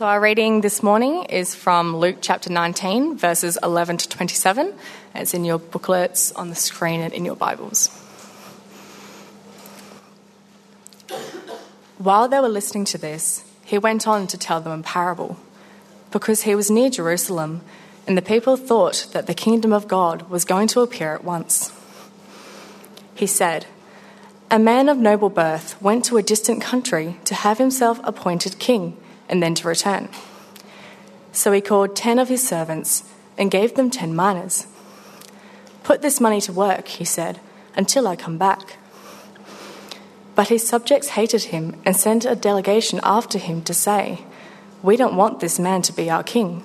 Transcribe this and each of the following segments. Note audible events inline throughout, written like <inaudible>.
So, our reading this morning is from Luke chapter 19, verses 11 to 27. It's in your booklets, on the screen, and in your Bibles. While they were listening to this, he went on to tell them a parable, because he was near Jerusalem, and the people thought that the kingdom of God was going to appear at once. He said, A man of noble birth went to a distant country to have himself appointed king and then to return. So he called ten of his servants and gave them ten minas. Put this money to work, he said, until I come back. But his subjects hated him and sent a delegation after him to say, We don't want this man to be our king.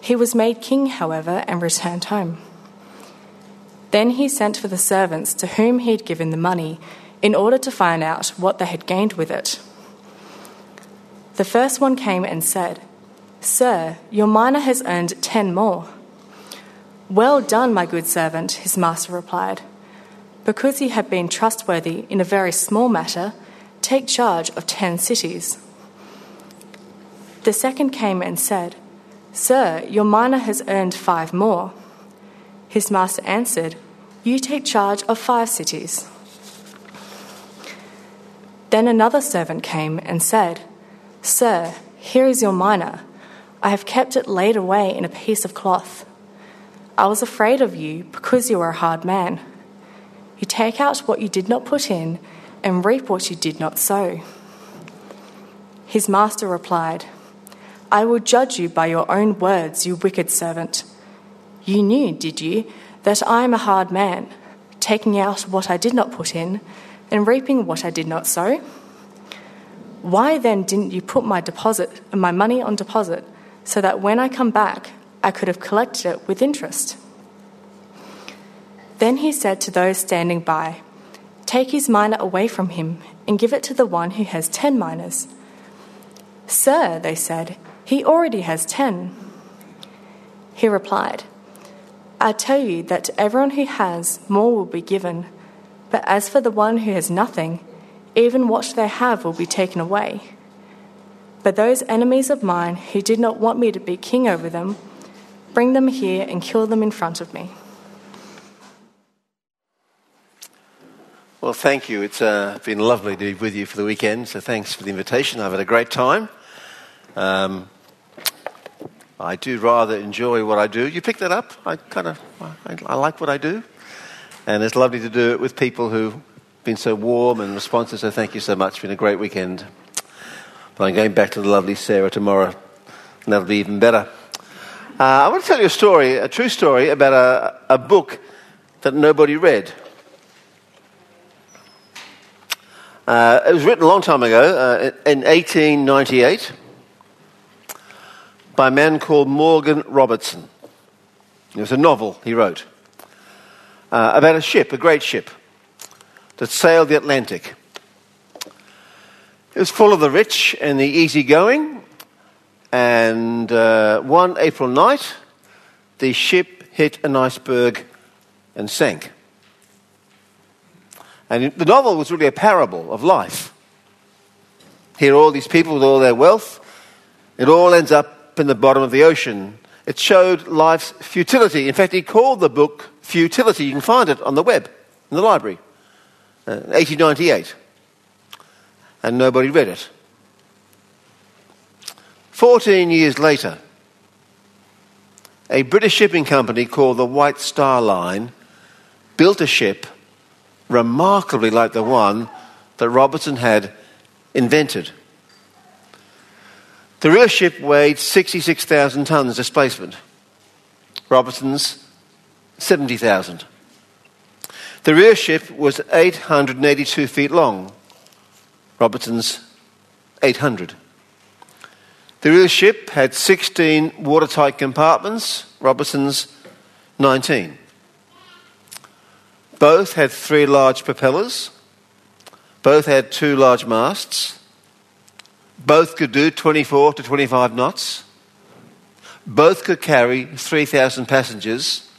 He was made king, however, and returned home. Then he sent for the servants to whom he had given the money in order to find out what they had gained with it. The first one came and said, Sir, your mina has earned ten more. Well done, my good servant, his master replied. Because you have been trustworthy in a very small matter, take charge of ten cities. The second came and said, Sir, your mina has earned five more. His master answered, You take charge of five cities. Then another servant came and said, Sir, here is your mina. I have kept it laid away in a piece of cloth. I was afraid of you because you are a hard man. You take out what you did not put in and reap what you did not sow. His master replied, I will judge you by your own words, you wicked servant. You knew, did you, that I am a hard man, taking out what I did not put in and reaping what I did not sow? Why then didn't you put my deposit, my money on deposit, so that when I come back, I could have collected it with interest? Then he said to those standing by, Take his mina away from him and give it to the one who has ten minas. Sir, they said, he already has ten. He replied, I tell you that to everyone who has, more will be given, but as for the one who has nothing, even what they have will be taken away. But those enemies of mine who did not want me to be king over them, bring them here and kill them in front of me. Well, thank you. It's uh, been lovely to be with you for the weekend, so thanks for the invitation. I've had a great time. Um, I do rather enjoy what I do. You pick that up? I kind of I, I like what I do, and it's lovely to do it with people who've been so warm and responsive. So thank you so much. It's been a great weekend. But I'm going back to the lovely Sarah tomorrow, and that'll be even better. Uh, I want to tell you a story, a true story about a, a book that nobody read. Uh, it was written a long time ago, uh, in 1898, by a man called Morgan Robertson. It was a novel he wrote uh, about a ship, a great ship, that sailed the Atlantic. It was full of the rich and the easygoing, and uh, one April night, the ship hit an iceberg and sank. And the novel was really a parable of life. Here are all these people with all their wealth. It all ends up in the bottom of the ocean. It showed life's futility. In fact, he called the book Futility. You can find it on the web, in the library. Uh, 1898. And nobody read it. 14 years later, a British shipping company called the White Star Line built a ship remarkably like the one that Robertson had invented. The real ship weighed 66,000 tons displacement. Robertson's 70,000. The rear ship was 882 feet long. Robertson's 800. The rear ship had 16 watertight compartments. Robertson's 19. Both had three large propellers. Both had two large masts. Both could do 24 to 25 knots. Both could carry 3,000 passengers.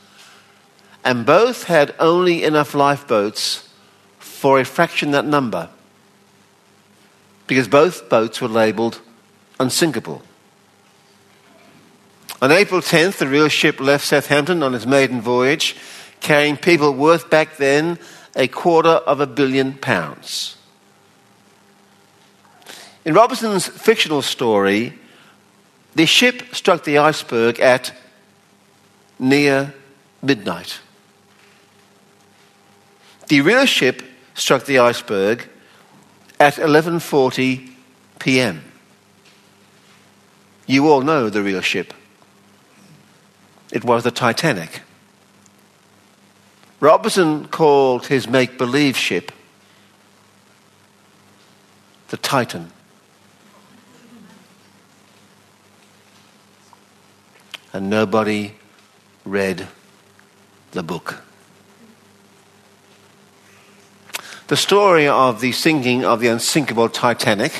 And both had only enough lifeboats for a fraction that number. Because both boats were labelled unsinkable. On April 10th, the real ship left Southampton on its maiden voyage, carrying people worth back then a quarter of a billion pounds. In Robinson's fictional story, the ship struck the iceberg at near midnight. The real ship struck the iceberg at 11:40 p.m. You all know the real ship. It was the Titanic. Robinson called his make believe ship the Titan. And nobody read the book. The story of the sinking of the unsinkable Titanic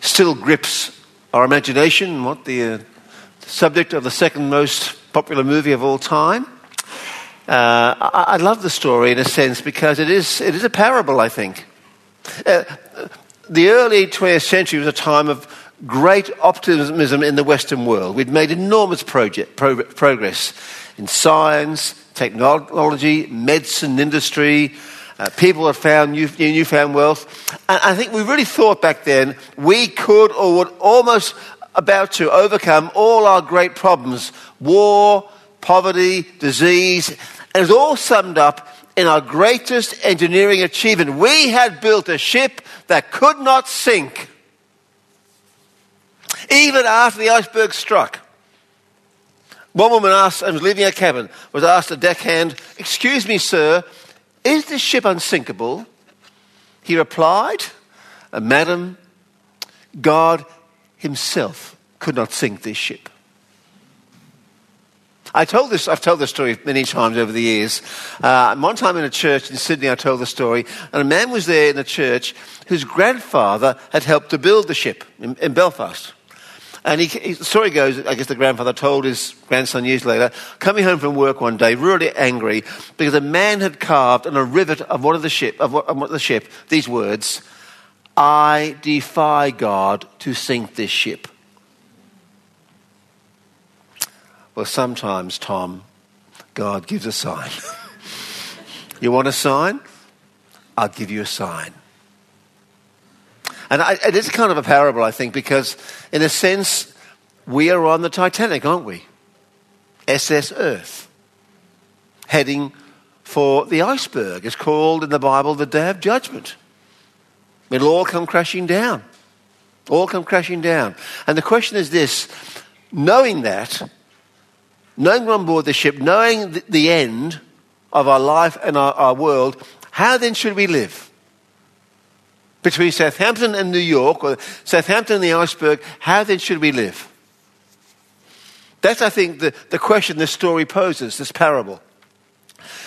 still grips our imagination. What the uh, subject of the second most popular movie of all time. Uh, I, I, love the story in a sense because it is, it is a parable, I think. Uh, the early 20th century was a time of great optimism in the Western world. We'd made enormous project, pro- progress in science, technology, medicine, industry. Uh, people had found new, newfound wealth. And I think we really thought back then we could or would almost about to overcome all our great problems war, poverty, disease, and it's all summed up in our greatest engineering achievement. We had built a ship that could not sink, even after the iceberg struck. One woman asked, and was leaving her cabin, was asked a deckhand, Excuse me, sir, is this ship unsinkable? He replied, Madam, God himself could not sink this ship. I told this, I've told this story many times over the years. Uh, one time in a church in Sydney, I told the story, and a man was there in the church whose grandfather had helped to build the ship in, in Belfast. And he, he, the story goes, I guess the grandfather told his grandson years later, coming home from work one day, really angry, because a man had carved on a rivet of one of the ship, of, of the ship, these words, I defy God to sink this ship. Well, sometimes, Tom, God gives a sign. <laughs> you want a sign? I'll give you a sign. And I, it is kind of a parable, I think, because in a sense, we are on the Titanic, aren't we? SS Earth, heading for the iceberg. It's called in the Bible the Day of Judgment. It'll all come crashing down. All come crashing down. And the question is this knowing that, knowing we're on board the ship, knowing the, end of our life and our, our world, how then should we live? Between Southampton and New York, or Southampton and the iceberg, how then should we live? That's, I think, the, the question this story poses, this parable.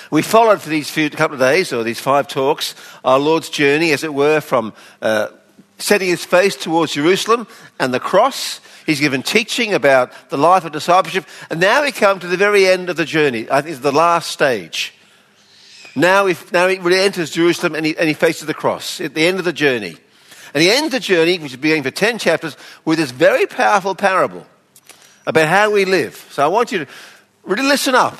We followed for these few couple of days, or these five talks, our Lord's journey, as it were, from uh, setting his face towards Jerusalem and the cross. He's given teaching about the life of discipleship, and now we come to the very end of the journey. I think it's the last stage. Now he, now he really enters Jerusalem and he, and he faces the cross at the end of the journey. And he ends the journey, which is beginning for 10 chapters, with this very powerful parable about how we live. So I want you to really listen up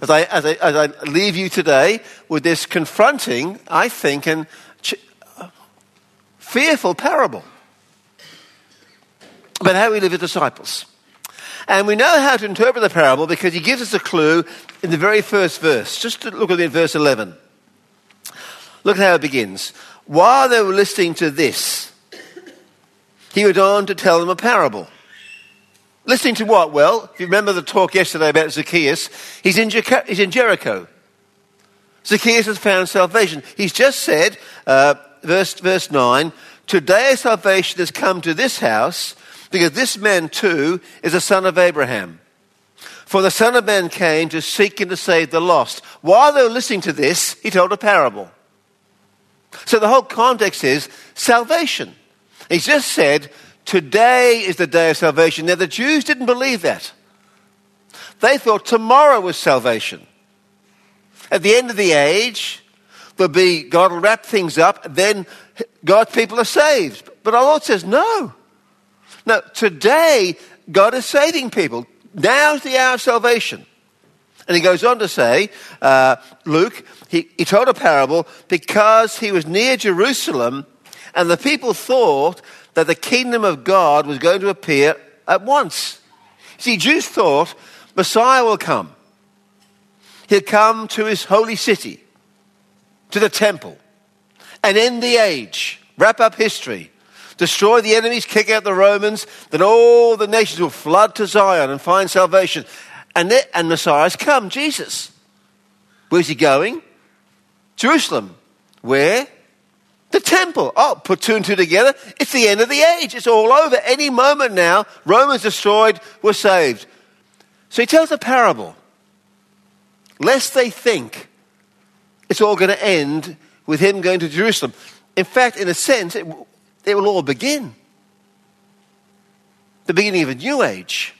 as I, as I, as I leave you today with this confronting, I think, and ch- fearful parable about how we live as disciples. And we know how to interpret the parable because he gives us a clue in the very first verse. Just look at it in verse 11. Look at how it begins. While they were listening to this, he went on to tell them a parable. Listening to what? Well, if you remember the talk yesterday about Zacchaeus, he's in, he's in Jericho. Zacchaeus has found salvation. He's just said, uh, verse, verse 9, Today salvation has come to this house because this man too is a son of Abraham. For the Son of Man came to seek and to save the lost. While they were listening to this, he told a parable. So the whole context is salvation. He's just said, Today is the day of salvation. Now, the Jews didn't believe that. They thought tomorrow was salvation. At the end of the age, there'll be, God will wrap things up, then God's people are saved. But our Lord says, no. Now, today, God is saving people. Now's the hour of salvation. And he goes on to say, uh, Luke, he, he told a parable because he was near Jerusalem and the people thought that the kingdom of God was going to appear at once. See, Jews thought Messiah will come. He'll come to his holy city, to the temple, and end the age, wrap up history, destroy the enemies, kick out the Romans, then all the nations will flood to Zion and find salvation. And, they, and Messiah's come, Jesus. Where's he going? Jerusalem. Where? The temple. Oh, put two and two together. It's the end of the age. It's all over. Any moment now, Romans destroyed, we're saved. So he tells a parable. Lest they think it's all going to end with him going to Jerusalem. In fact, in a sense, it, it will all begin. The beginning of a new age,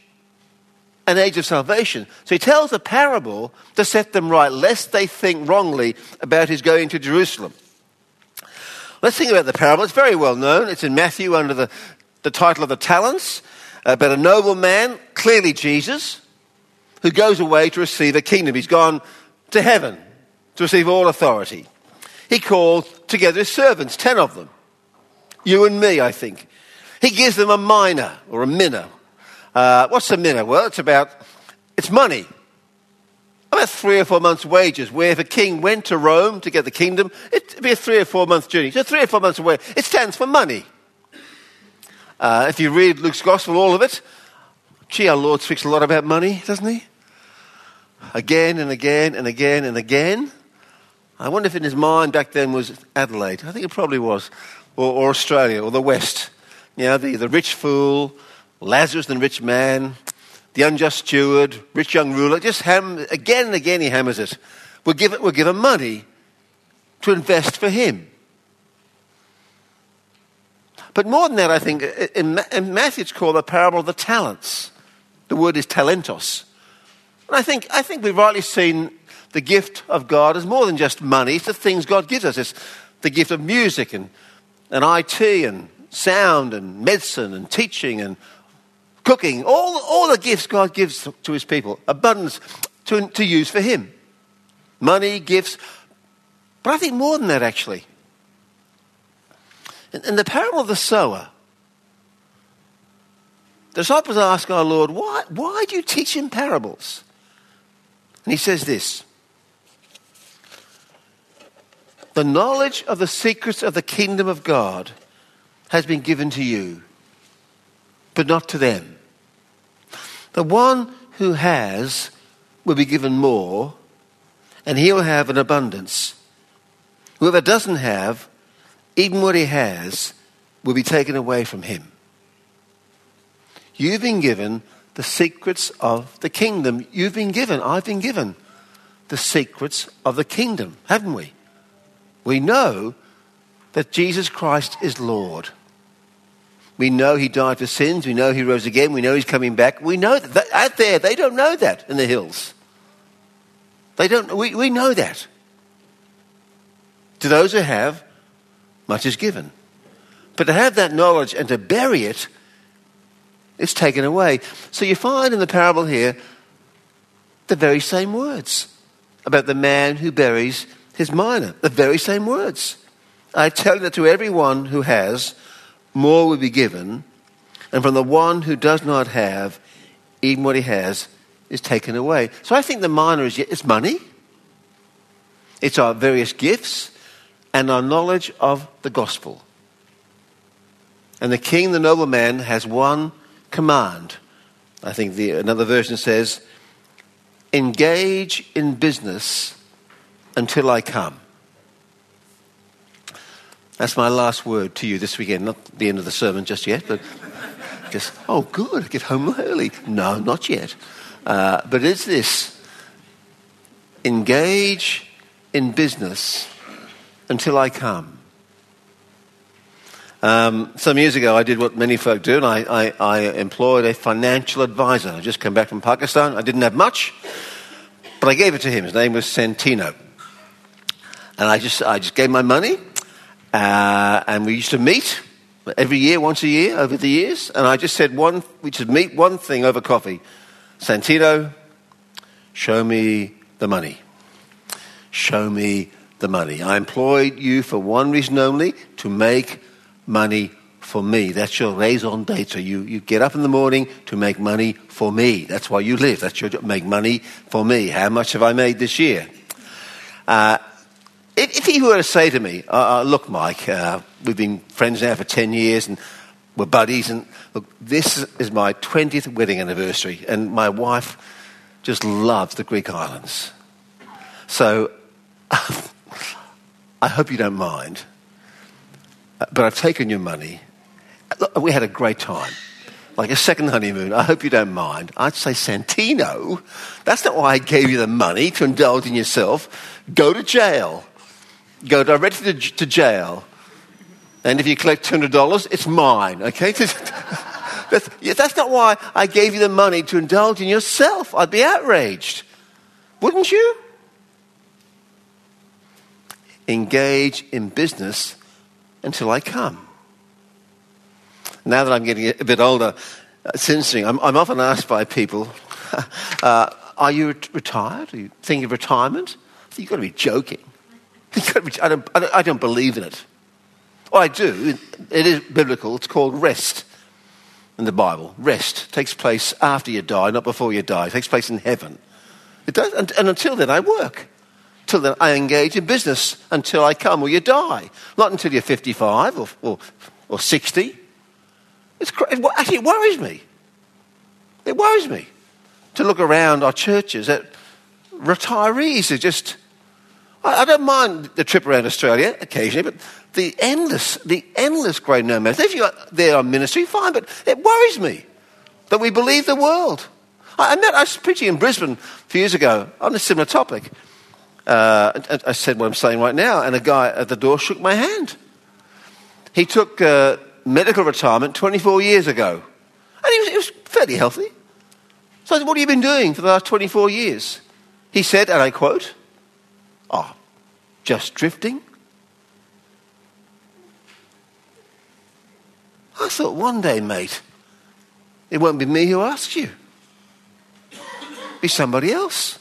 an age of salvation. So he tells a parable to set them right, lest they think wrongly about his going to Jerusalem. Let's think about the parable. It's very well known. It's in Matthew under the, the title of the talents uh, about a noble man, clearly Jesus, who goes away to receive a kingdom. He's gone to heaven to receive all authority. He called together his servants, ten of them. You and me, I think. He gives them a mina or a mina. Uh, what's a mina? Well, it's about, it's money. About three or four months' wages, where if a king went to Rome to get the kingdom, it'd be a three or four month journey. So three or four months away. It stands for money. Uh, if you read Luke's gospel, all of it, gee, our Lord speaks a lot about money, doesn't he? Again and again and again and again. I wonder if in his mind back then was Adelaide. I think it probably was. Or, or Australia, or the West. You know, the, the rich fool, Lazarus the rich man, the unjust steward, rich young ruler. Just ham, again and again he hammers it. We'll give, we'll him money to invest for him. But more than that, I think, in, in Matthew it's called the parable of the talents. The word is talentos. And I think, I think we've rightly seen the gift of God as more than just money. It's the things God gives us. It's the gift of music and, and IT and sound and medicine and teaching and cooking. All, all the gifts God gives to his people. Abundance to, to use for him. Money, gifts. But I think more than that, actually. In, in the parable of the sower, the disciples ask our Lord, why, why do you teach in parables? And he says this The knowledge of the secrets of the kingdom of God has been given to you, but not to them. The one who has will be given more, and he will have an abundance. Whoever doesn't have, even what he has, will be taken away from him. You've been given the secrets of the kingdom. You've been given, I've been given the secrets of the kingdom, haven't we? We know that Jesus Christ is Lord. We know he died for sins. We know he rose again. We know he's coming back. We know that. Out there, they don't know that in the hills. They don't, we, we know that. To those who have, much is given. But to have that knowledge and to bury it it's taken away. So you find in the parable here the very same words about the man who buries his mina. The very same words. I tell you that to everyone who has, more will be given, and from the one who does not have, even what he has is taken away. So I think the mina is it's money, it's our various gifts, and our knowledge of the gospel. And the king, the nobleman, has one command. I think the, another version says, engage in business until I come. That's my last word to you this weekend. Not the end of the sermon just yet, but <laughs> just, oh, good, I get home early. No, not yet. Uh, but it's this engage in business until I come. Um, some years ago, I did what many folk do, and I, I, I employed a financial advisor. I just came back from Pakistan. I didn't have much, but I gave it to him. His name was Santino. And I just, I just gave my money, uh, and we used to meet every year, once a year, over the years. And I just said one, we should meet one thing over coffee. Santino, show me the money. Show me the money. I employed you for one reason only to make money for me. That's your raison d'etre. You, you get up in the morning to make money for me. That's why you live. That's your job. Make money for me. How much have I made this year? Uh, if, if he were to say to me, uh, uh, look, Mike, uh, we've been friends now for 10 years and we're buddies, and look, this is my 20th wedding anniversary, and my wife just loves the Greek islands. So <laughs> I hope you don't mind, but I've taken your money. Look, we had a great time. Like a second honeymoon. I hope you don't mind. I'd say, Santino, that's not why I gave you the money to indulge in yourself. Go to jail. Go directly to, to jail. And if you collect $200, it's mine, okay? <laughs> that's, that's not why I gave you the money to indulge in yourself. I'd be outraged. Wouldn't you? Engage in business until I come. Now that I'm getting a bit older, it's interesting. I'm, I'm often asked by people, <laughs> uh, Are you retired? Are you thinking of retirement? You've got to be joking. I don't, I, don't, I don't believe in it. Oh, I do. It is biblical. It's called rest in the Bible. Rest takes place after you die, not before you die. It takes place in heaven. It does, and, and until then, I work. Until then, I engage in business until I come or you die. Not until you're 55 or, or, or 60. It's, it, actually, it worries me. It worries me to look around our churches at retirees who just I, I don't mind the trip around Australia occasionally, but the endless, the endless great nomads. If you're there on ministry, fine, but it worries me that we believe the world. I, I met, I was preaching in Brisbane a few years ago on a similar topic. Uh, I said what I'm saying right now, and a guy at the door shook my hand. He took uh, medical retirement 24 years ago, and he was, he was fairly healthy. So I said, What have you been doing for the last 24 years? He said, and I quote, Oh, just drifting? I thought one day, mate, it won't be me who asks you. Be somebody else.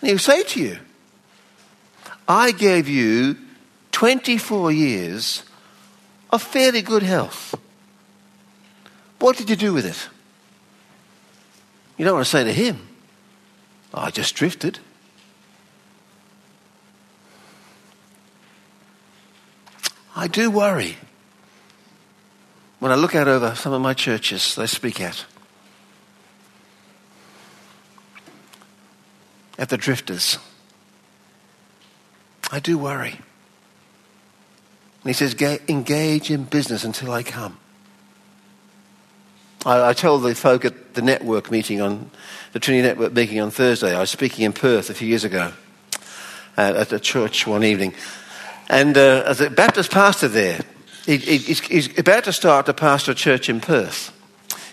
And he'll say to you, I gave you 24 years of fairly good health. What did you do with it? You don't want to say to him, I just drifted. I do worry when I look out over some of my churches they speak at. At the drifters. I do worry. And he says, engage in business until I come. I, I told the folk at the network meeting on, the Trinity Network meeting on Thursday, I was speaking in Perth a few years ago uh, at a church one evening. And uh, as a Baptist pastor there, he, he's, he's about to start to pastor a church in Perth.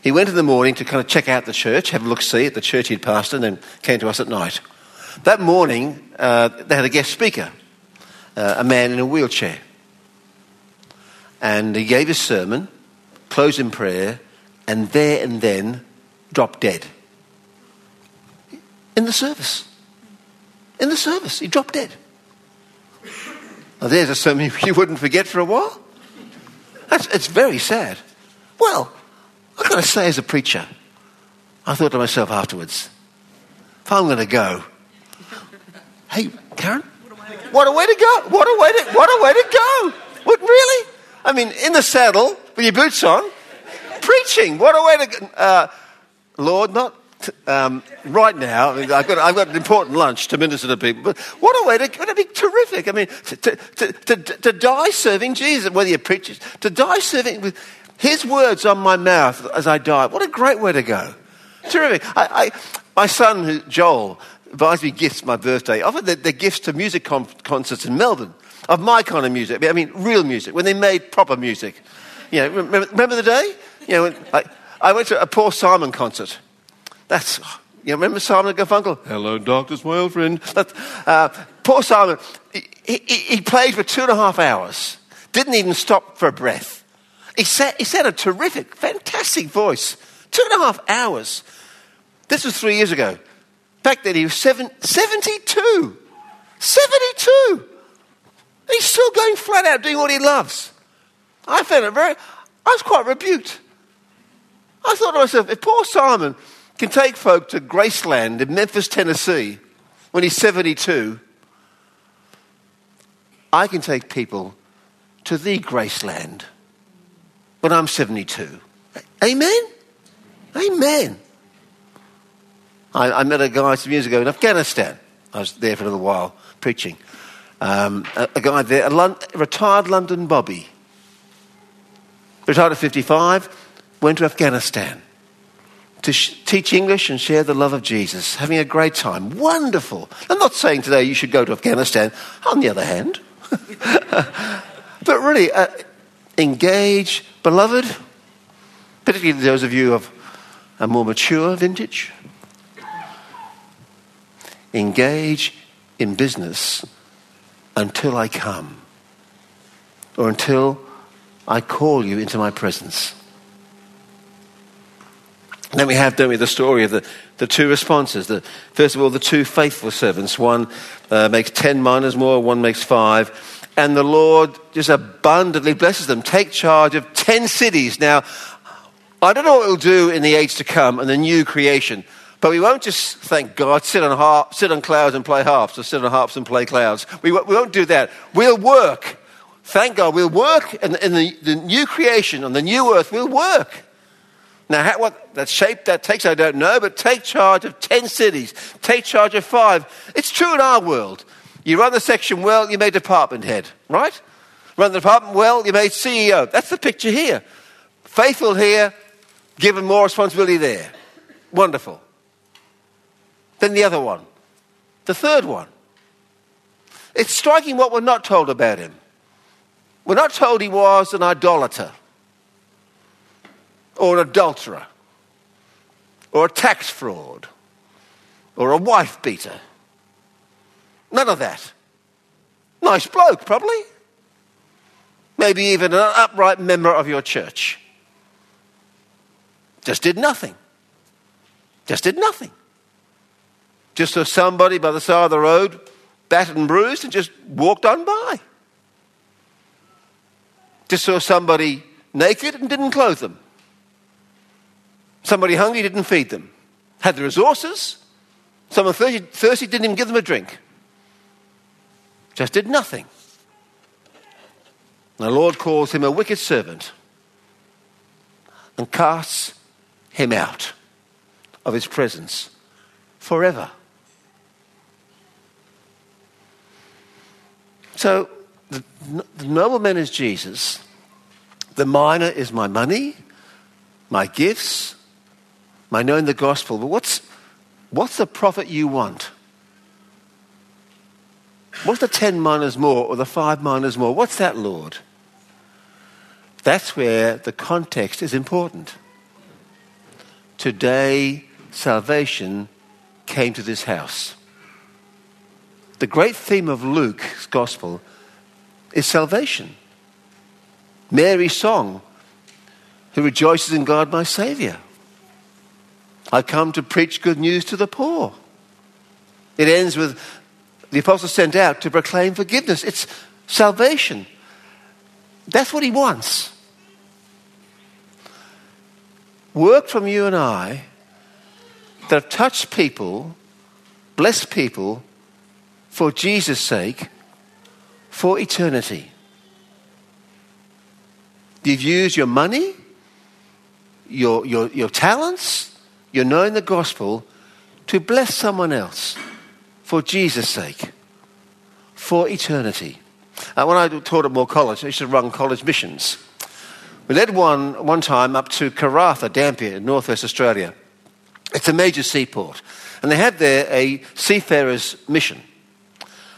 He went in the morning to kind of check out the church, have a look see at the church he'd pastored, and then came to us at night. That morning, uh, they had a guest speaker, uh, a man in a wheelchair. And he gave his sermon, closed in prayer, and there and then dropped dead. In the service. In the service, he dropped dead. There's a sermon <laughs> you wouldn't forget for a while. That's, it's very sad. Well, I've got to say, as a preacher, I thought to myself afterwards, if I'm going to go, hey, Karen, what a way to go! What a way to, what a way to go! What, really? I mean, in the saddle with your boots on, preaching. What a way to, uh, Lord, not um, right now, I mean, I've, got, I've got an important lunch to minister to people, but what a way to, to be terrific. I mean, to, to, to, to, die serving Jesus, whether you preach, to die serving with his words on my mouth as I die. What a great way to go. Terrific. I, I, my son, Joel, buys me gifts my birthday. Often they're, they're gifts to music con- concerts in Melbourne of my kind of music. I mean, real music, when they made proper music. You know, remember, remember the day? You know, when, I, I went to a Paul Simon concert. That's, you remember Simon Garfunkel? Hello, doctors, my old friend. Uh, poor Simon, he, he, he played for two and a half hours, didn't even stop for a breath. He said, he said a terrific, fantastic voice. Two and a half hours. This was three years ago. Back then he was seven, 72. 72. He's still going flat out doing what he loves. I found it very, I was quite rebuked. I thought to myself, if Paul Simon can take folk to Graceland in Memphis, Tennessee, when he's 72, I can take people to the Graceland when I'm 72. Amen? Amen. I, I, met a guy some years ago in Afghanistan. I was there for a little while preaching. Um, a, a, guy there, a Lon- retired London Bobby. Retired at 55, went to Afghanistan to sh- teach English and share the love of Jesus. Having a great time. Wonderful. I'm not saying today you should go to Afghanistan. On the other hand, <laughs> but really, uh, engage, beloved, particularly those of you of a more mature vintage. Engage in business until I come or until I call you into my presence. Then we have, don't we, the story of the, the two responses. The, first of all, the two faithful servants. One uh, makes ten minas more, one makes five. And the Lord just abundantly blesses them. Take charge of ten cities. Now, I don't know what we'll do in the age to come and the new creation, but we won't just, thank God, sit on, harp, sit on clouds and play harps, or sit on harps and play clouds. We, we won't do that. We'll work. Thank God, we'll work in, in the, the new creation, on the new earth, we'll work. Now, how, what that shape that takes, I don't know, but take charge of 10 cities, take charge of five. It's true in our world. You run the section well, you made department head, right? Run the department well, you made CEO. That's the picture here. Faithful here, given more responsibility there. Wonderful. Then the other one, the third one. It's striking what we're not told about him. We're not told he was an idolater or an adulterer or a tax fraud or a wife beater. None of that. Nice bloke, probably. Maybe even an upright member of your church. Just did nothing. Just did nothing. Just saw somebody by the side of the road, battered and bruised, and just walked on by. Just saw somebody naked and didn't clothe them. Somebody hungry didn't feed them. Had the resources. Someone thirsty, thirsty didn't even give them a drink. Just did nothing. The Lord calls him a wicked servant and casts him out of his presence forever. So the, the nobleman is Jesus, the mina is my money, my gifts, my knowing the gospel. But what's, what's the profit you want? What's the 10 minas more or the 5 minas more? What's that, Lord? That's where the context is important. Today, salvation came to this house. The great theme of Luke's gospel is salvation. Mary's song, who rejoices in God my Savior. I come to preach good news to the poor. It ends with the apostle sent out to proclaim forgiveness. It's salvation. That's what he wants. Work from you and I that have touched people, blessed people for Jesus' sake, for eternity. You've used your money, your, your, your talents, you're knowing the gospel to bless someone else for Jesus' sake, for eternity. Uh, when I taught at Moore College, I used to run college missions. We led one one time up to Karratha, Dampier, in northwest Australia. It's a major seaport. And they had there a seafarers' mission.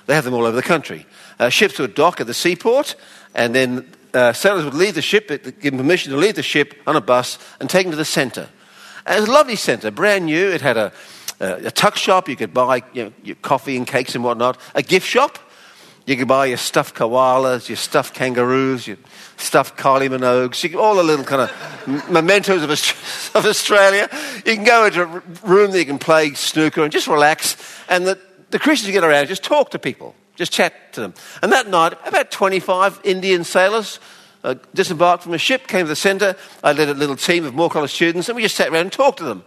They have them all over the country. Uh, ships would dock at the seaport, and then uh, sailors would leave the ship, give them permission to leave the ship on a bus and take them to the centre. It was a lovely centre, brand new. It had a, a, a tuck shop. You could buy you know, your coffee and cakes and whatnot. A gift shop. You could buy your stuffed koalas, your stuffed kangaroos, your stuffed Kylie Minogues, can, all the little kind of mementos of, <laughs> of Australia. You can go into a room that you can play snooker and just relax. And the, the Christians get around, just talk to people, just chat to them. And that night, about 25 Indian sailors uh, disembarked from a ship, came to the centre. I led a little team of Moore College students, and we just sat around and talked to them.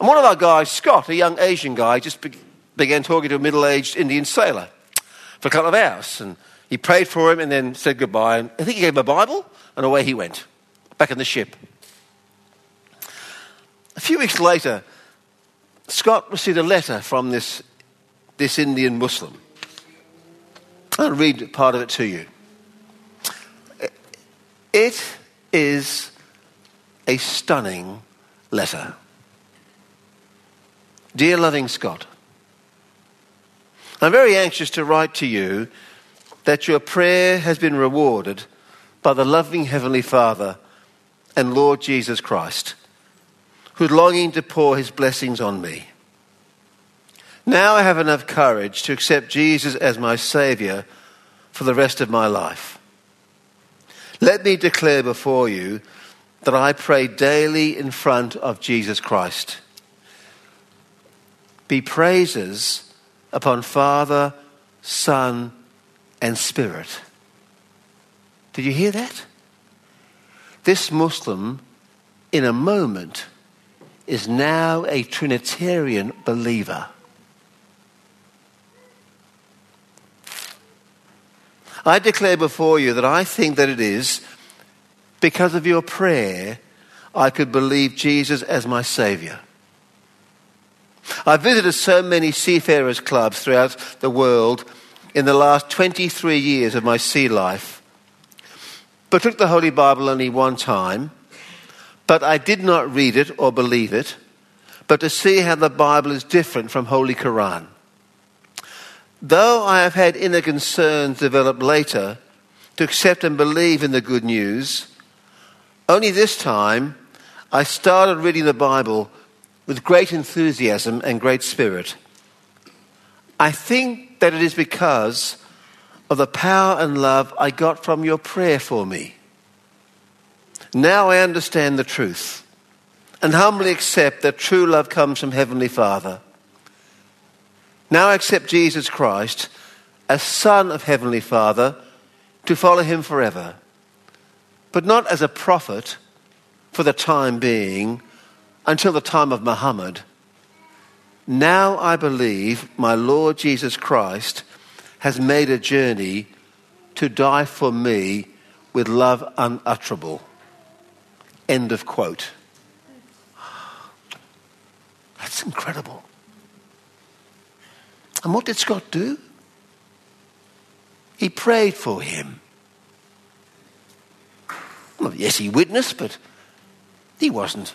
And one of our guys, Scott, a young Asian guy, just be- began talking to a middle aged Indian sailor for a couple of hours. And he prayed for him and then said goodbye. And I think he gave him a Bible, and away he went, back in the ship. A few weeks later, Scott received a letter from this, this Indian Muslim. I'll read part of it to you. It is a stunning letter. Dear loving Scott, I'm very anxious to write to you that your prayer has been rewarded by the loving Heavenly Father and Lord Jesus Christ, who's longing to pour his blessings on me. Now I have enough courage to accept Jesus as my Saviour for the rest of my life. Let me declare before you that I pray daily in front of Jesus Christ. Be praises upon Father, Son, and Spirit. Did you hear that? This Muslim, in a moment, is now a Trinitarian believer. I declare before you that I think that it is because of your prayer I could believe Jesus as my Saviour. I've visited so many seafarers' clubs throughout the world in the last 23 years of my sea life, but took the Holy Bible only one time. But I did not read it or believe it, but to see how the Bible is different from Holy Quran. Though I have had inner concerns develop later to accept and believe in the good news, only this time I started reading the Bible with great enthusiasm and great spirit. I think that it is because of the power and love I got from your prayer for me. Now I understand the truth and humbly accept that true love comes from Heavenly Father. Now I accept Jesus Christ as Son of Heavenly Father to follow Him forever, but not as a prophet for the time being until the time of Muhammad. Now I believe my Lord Jesus Christ has made a journey to die for me with love unutterable. End of quote. That's incredible. And what did Scott do? He prayed for him. Well, yes, he witnessed, but he wasn't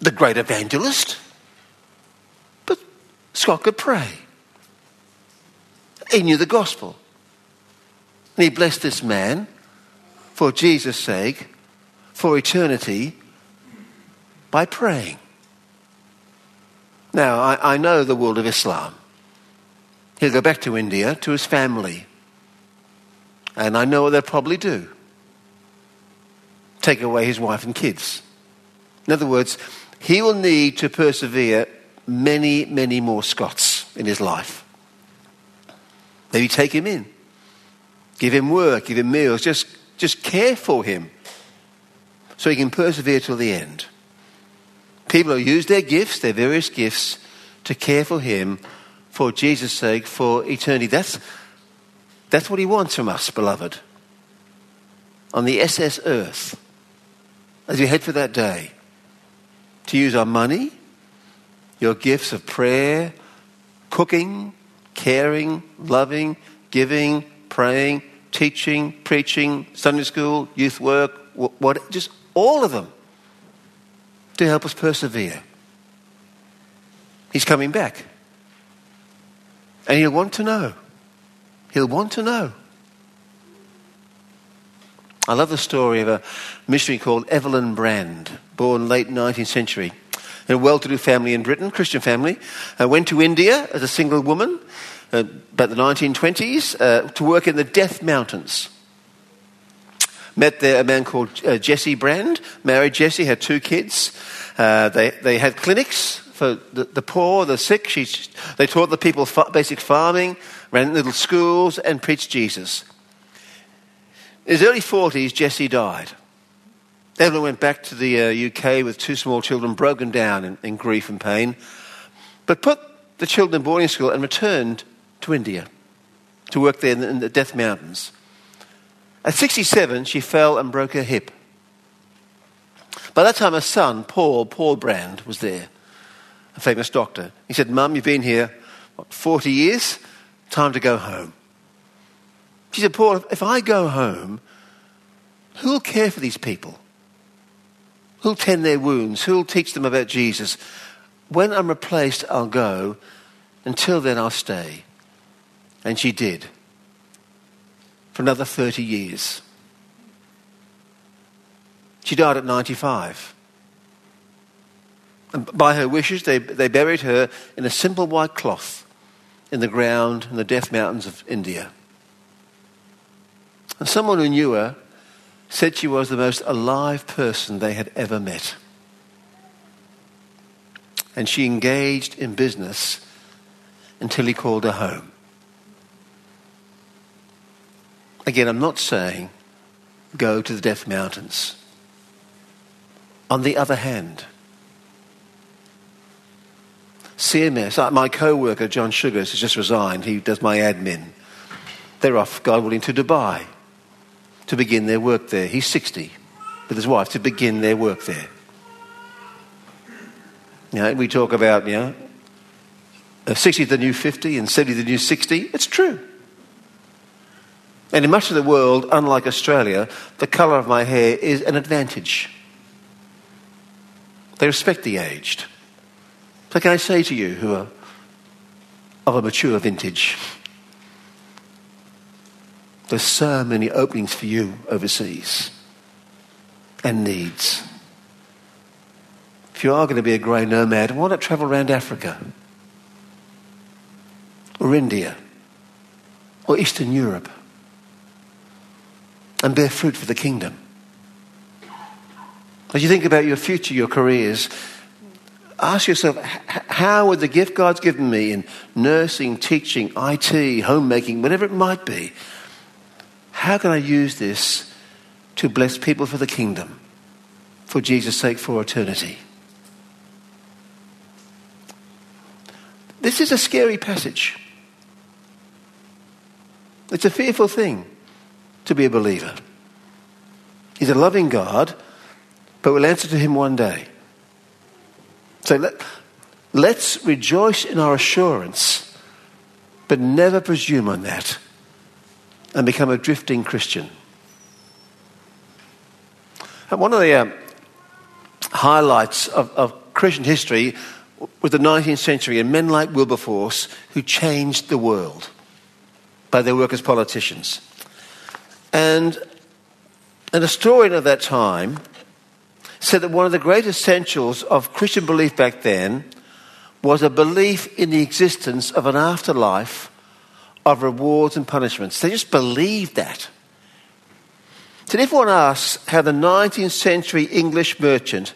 the great evangelist. But Scott could pray. He knew the gospel. And he blessed this man for Jesus' sake, for eternity, by praying. Now, I, I know the world of Islam. He'll go back to India, to his family. And I know what they'll probably do take away his wife and kids. In other words, he will need to persevere many, many more Scotts in his life. Maybe take him in, give him work, give him meals, just, just care for him so he can persevere till the end. People will use their gifts, their various gifts, to care for him for Jesus' sake, for eternity. That's, that's what he wants from us, beloved. On the SS Earth, as we head for that day, to use our money, your gifts of prayer, cooking, caring, loving, giving, praying, teaching, preaching, Sunday school, youth work, what, just all of them to help us persevere. He's coming back. And he'll want to know. He'll want to know. I love the story of a missionary called Evelyn Brand, born late 19th century, in a well-to-do family in Britain, Christian family, uh, went to India as a single woman, uh, about the 1920s, uh, to work in the Death Mountains. Met there a man called uh, Jesse Brand, married Jesse, had two kids. Uh, they, they had clinics for the, the poor, the sick. She, they taught the people basic farming, ran little schools, and preached Jesus. In his early 40s, Jesse died. Evelyn went back to the uh, UK with two small children, broken down in, in grief and pain, but put the children in boarding school and returned to India to work there in the, in the Death Mountains. At 67, she fell and broke her hip. By that time, her son, Paul, Paul Brand, was there, a famous doctor. He said, Mum, you've been here, what, 40 years? Time to go home. She said, Paul, if I go home, who will care for these people? Who'll tend their wounds? Who'll teach them about Jesus? When I'm replaced, I'll go. Until then, I'll stay. And she did. For another 30 years. She died at 95. By her wishes, they, they buried her in a simple white cloth in the ground in the Death Mountains of India. And someone who knew her said she was the most alive person they had ever met. And she engaged in business until he called her home. Again, I'm not saying go to the Death Mountains. On the other hand, CMS, uh, my co worker John Sugars has just resigned. He does my admin. They're off, God willing, to Dubai to begin their work there. He's 60 with his wife to begin their work there. You know, we talk about, you know, 60 the new 50 and 70 the new 60. It's true. And in much of the world, unlike Australia, the colour of my hair is an advantage. They respect the aged. So, can I say to you who are of a mature vintage, there's so many openings for you overseas and needs. If you are going to be a grey nomad, why not travel around Africa or India or Eastern Europe and bear fruit for the kingdom? As you think about your future, your careers, ask yourself how would the gift God's given me in nursing, teaching, IT, homemaking, whatever it might be, how can I use this to bless people for the kingdom, for Jesus' sake, for eternity? This is a scary passage. It's a fearful thing to be a believer. He's a loving God, but we'll answer to him one day. So let, let's rejoice in our assurance, but never presume on that and become a drifting Christian. And one of the um, highlights of, of Christian history was the 19th century and men like Wilberforce who changed the world by their work as politicians. And, and a historian of that time said that one of the great essentials of Christian belief back then was a belief in the existence of an afterlife of rewards and punishments. They just believed that. So if one asks how the 19th century English merchant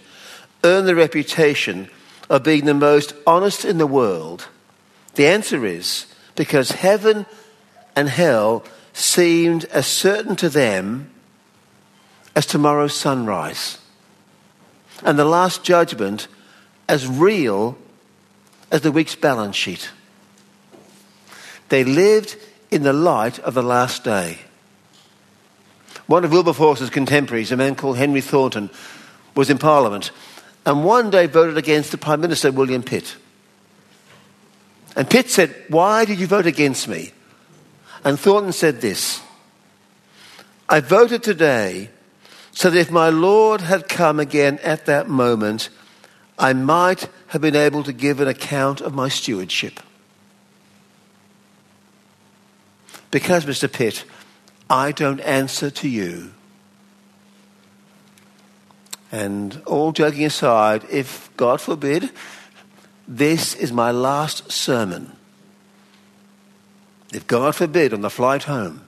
earned the reputation of being the most honest in the world, the answer is because heaven and hell seemed as certain to them as tomorrow's sunrise, and the last judgment as real as the week's balance sheet. They lived in the light of the last day. One of Wilberforce's contemporaries, a man called Henry Thornton, was in Parliament and one day voted against the Prime Minister, William Pitt. And Pitt said, Why did you vote against me? And Thornton said this I voted today so that if my Lord had come again at that moment, I might have been able to give an account of my stewardship. Because, Mr. Pitt, I don't answer to you. And all joking aside, if God forbid, this is my last sermon, if God forbid on the flight home,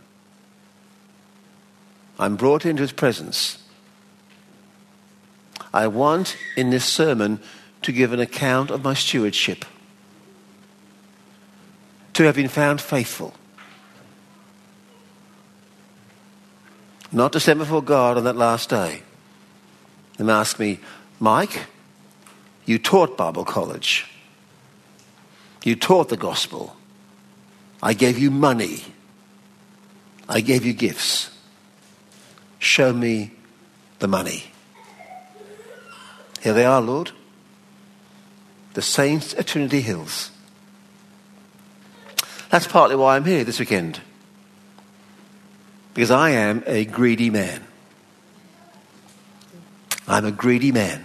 I'm brought into his presence, I want in this sermon to give an account of my stewardship, to have been found faithful. Not to stand before God on that last day and ask me, Mike, you taught Bible college. You taught the gospel. I gave you money. I gave you gifts. Show me the money. Here they are, Lord. The saints at Trinity Hills. That's partly why I'm here this weekend. Because I am a greedy man. I'm a greedy man.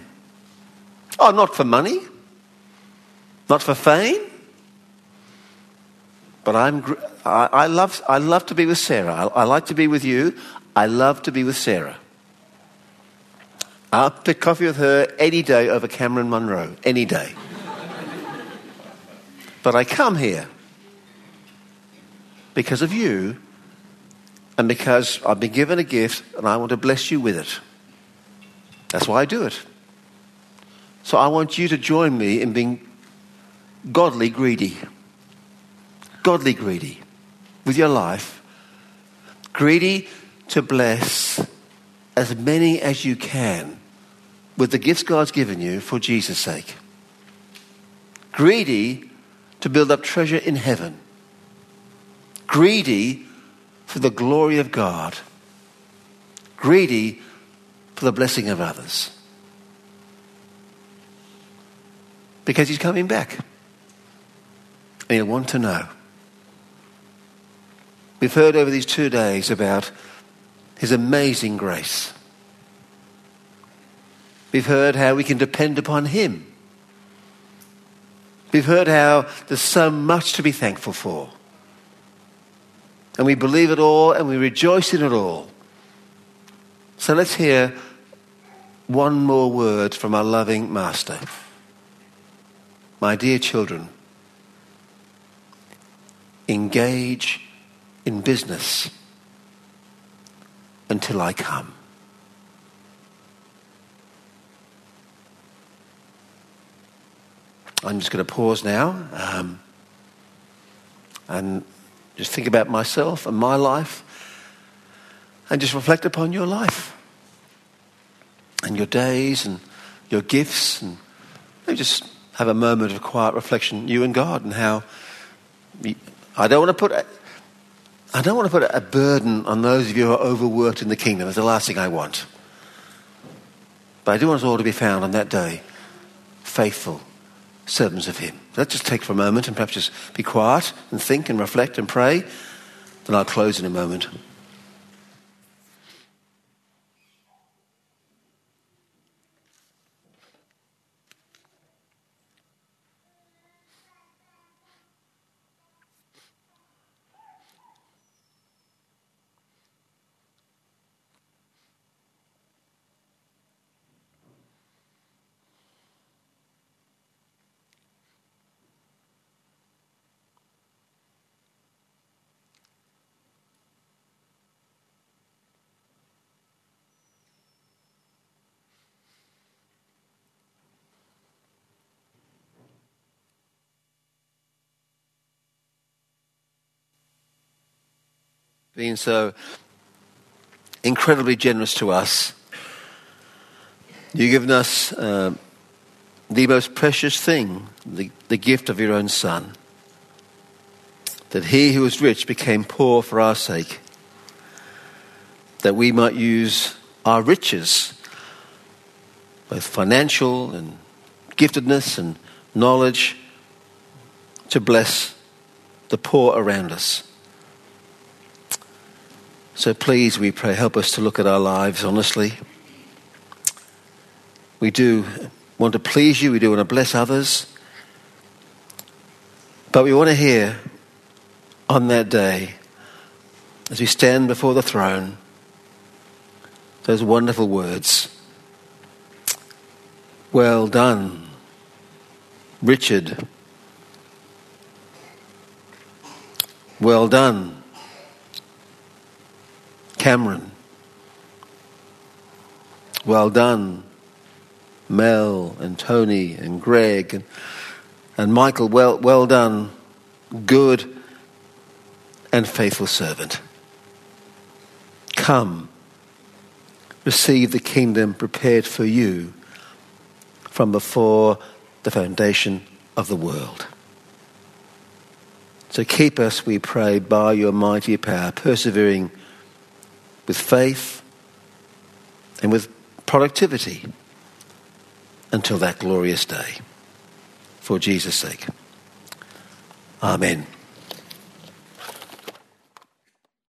Oh, not for money, not for fame, but I'm, I, I, love, I love to be with Sarah. I, I like to be with you. I love to be with Sarah. I'll pick coffee with her any day over Cameron Monroe, any day. but I come here because of you and because I've been given a gift and I want to bless you with it. That's why I do it. So I want you to join me in being godly greedy. Godly greedy with your life. Greedy to bless as many as you can with the gifts God's given you for Jesus' sake. Greedy to build up treasure in heaven. Greedy for the glory of God. Greedy for the blessing of others. Because he's coming back. And you want to know. We've heard over these two days about his amazing grace. We've heard how we can depend upon him. We've heard how there's so much to be thankful for. And we believe it all and we rejoice in it all. So let's hear one more word from our loving Master. My dear children, engage in business until I come. I'm just going to pause now um, and just think about myself and my life and just reflect upon your life and your days and your gifts and maybe just have a moment of quiet reflection, you and God, and how I don't want to put I don't want to put a burden on those of you who are overworked in the kingdom. It's the last thing I want. But I do want us all to be found on that day faithful servants of Him. Let's just take for a moment and perhaps just be quiet and think and reflect and pray. Then I'll close in a moment. Being so incredibly generous to us. You've given us uh, the most precious thing, the, the gift of your own Son. That he who was rich became poor for our sake, that we might use our riches, both financial and giftedness and knowledge, to bless the poor around us. So please, we pray, help us to look at our lives honestly. We do want to please you, we do want to bless others. But we want to hear on that day, as we stand before the throne, those wonderful words Well done, Richard. Well done, Cameron. Well done, Mel and Tony and Greg and, and Michael. Well, well done, good and faithful servant. Come, receive the kingdom prepared for you from before the foundation of the world. So keep us, we pray, by your mighty power, persevering with faith and with productivity until that glorious day. For Jesus' sake. Amen.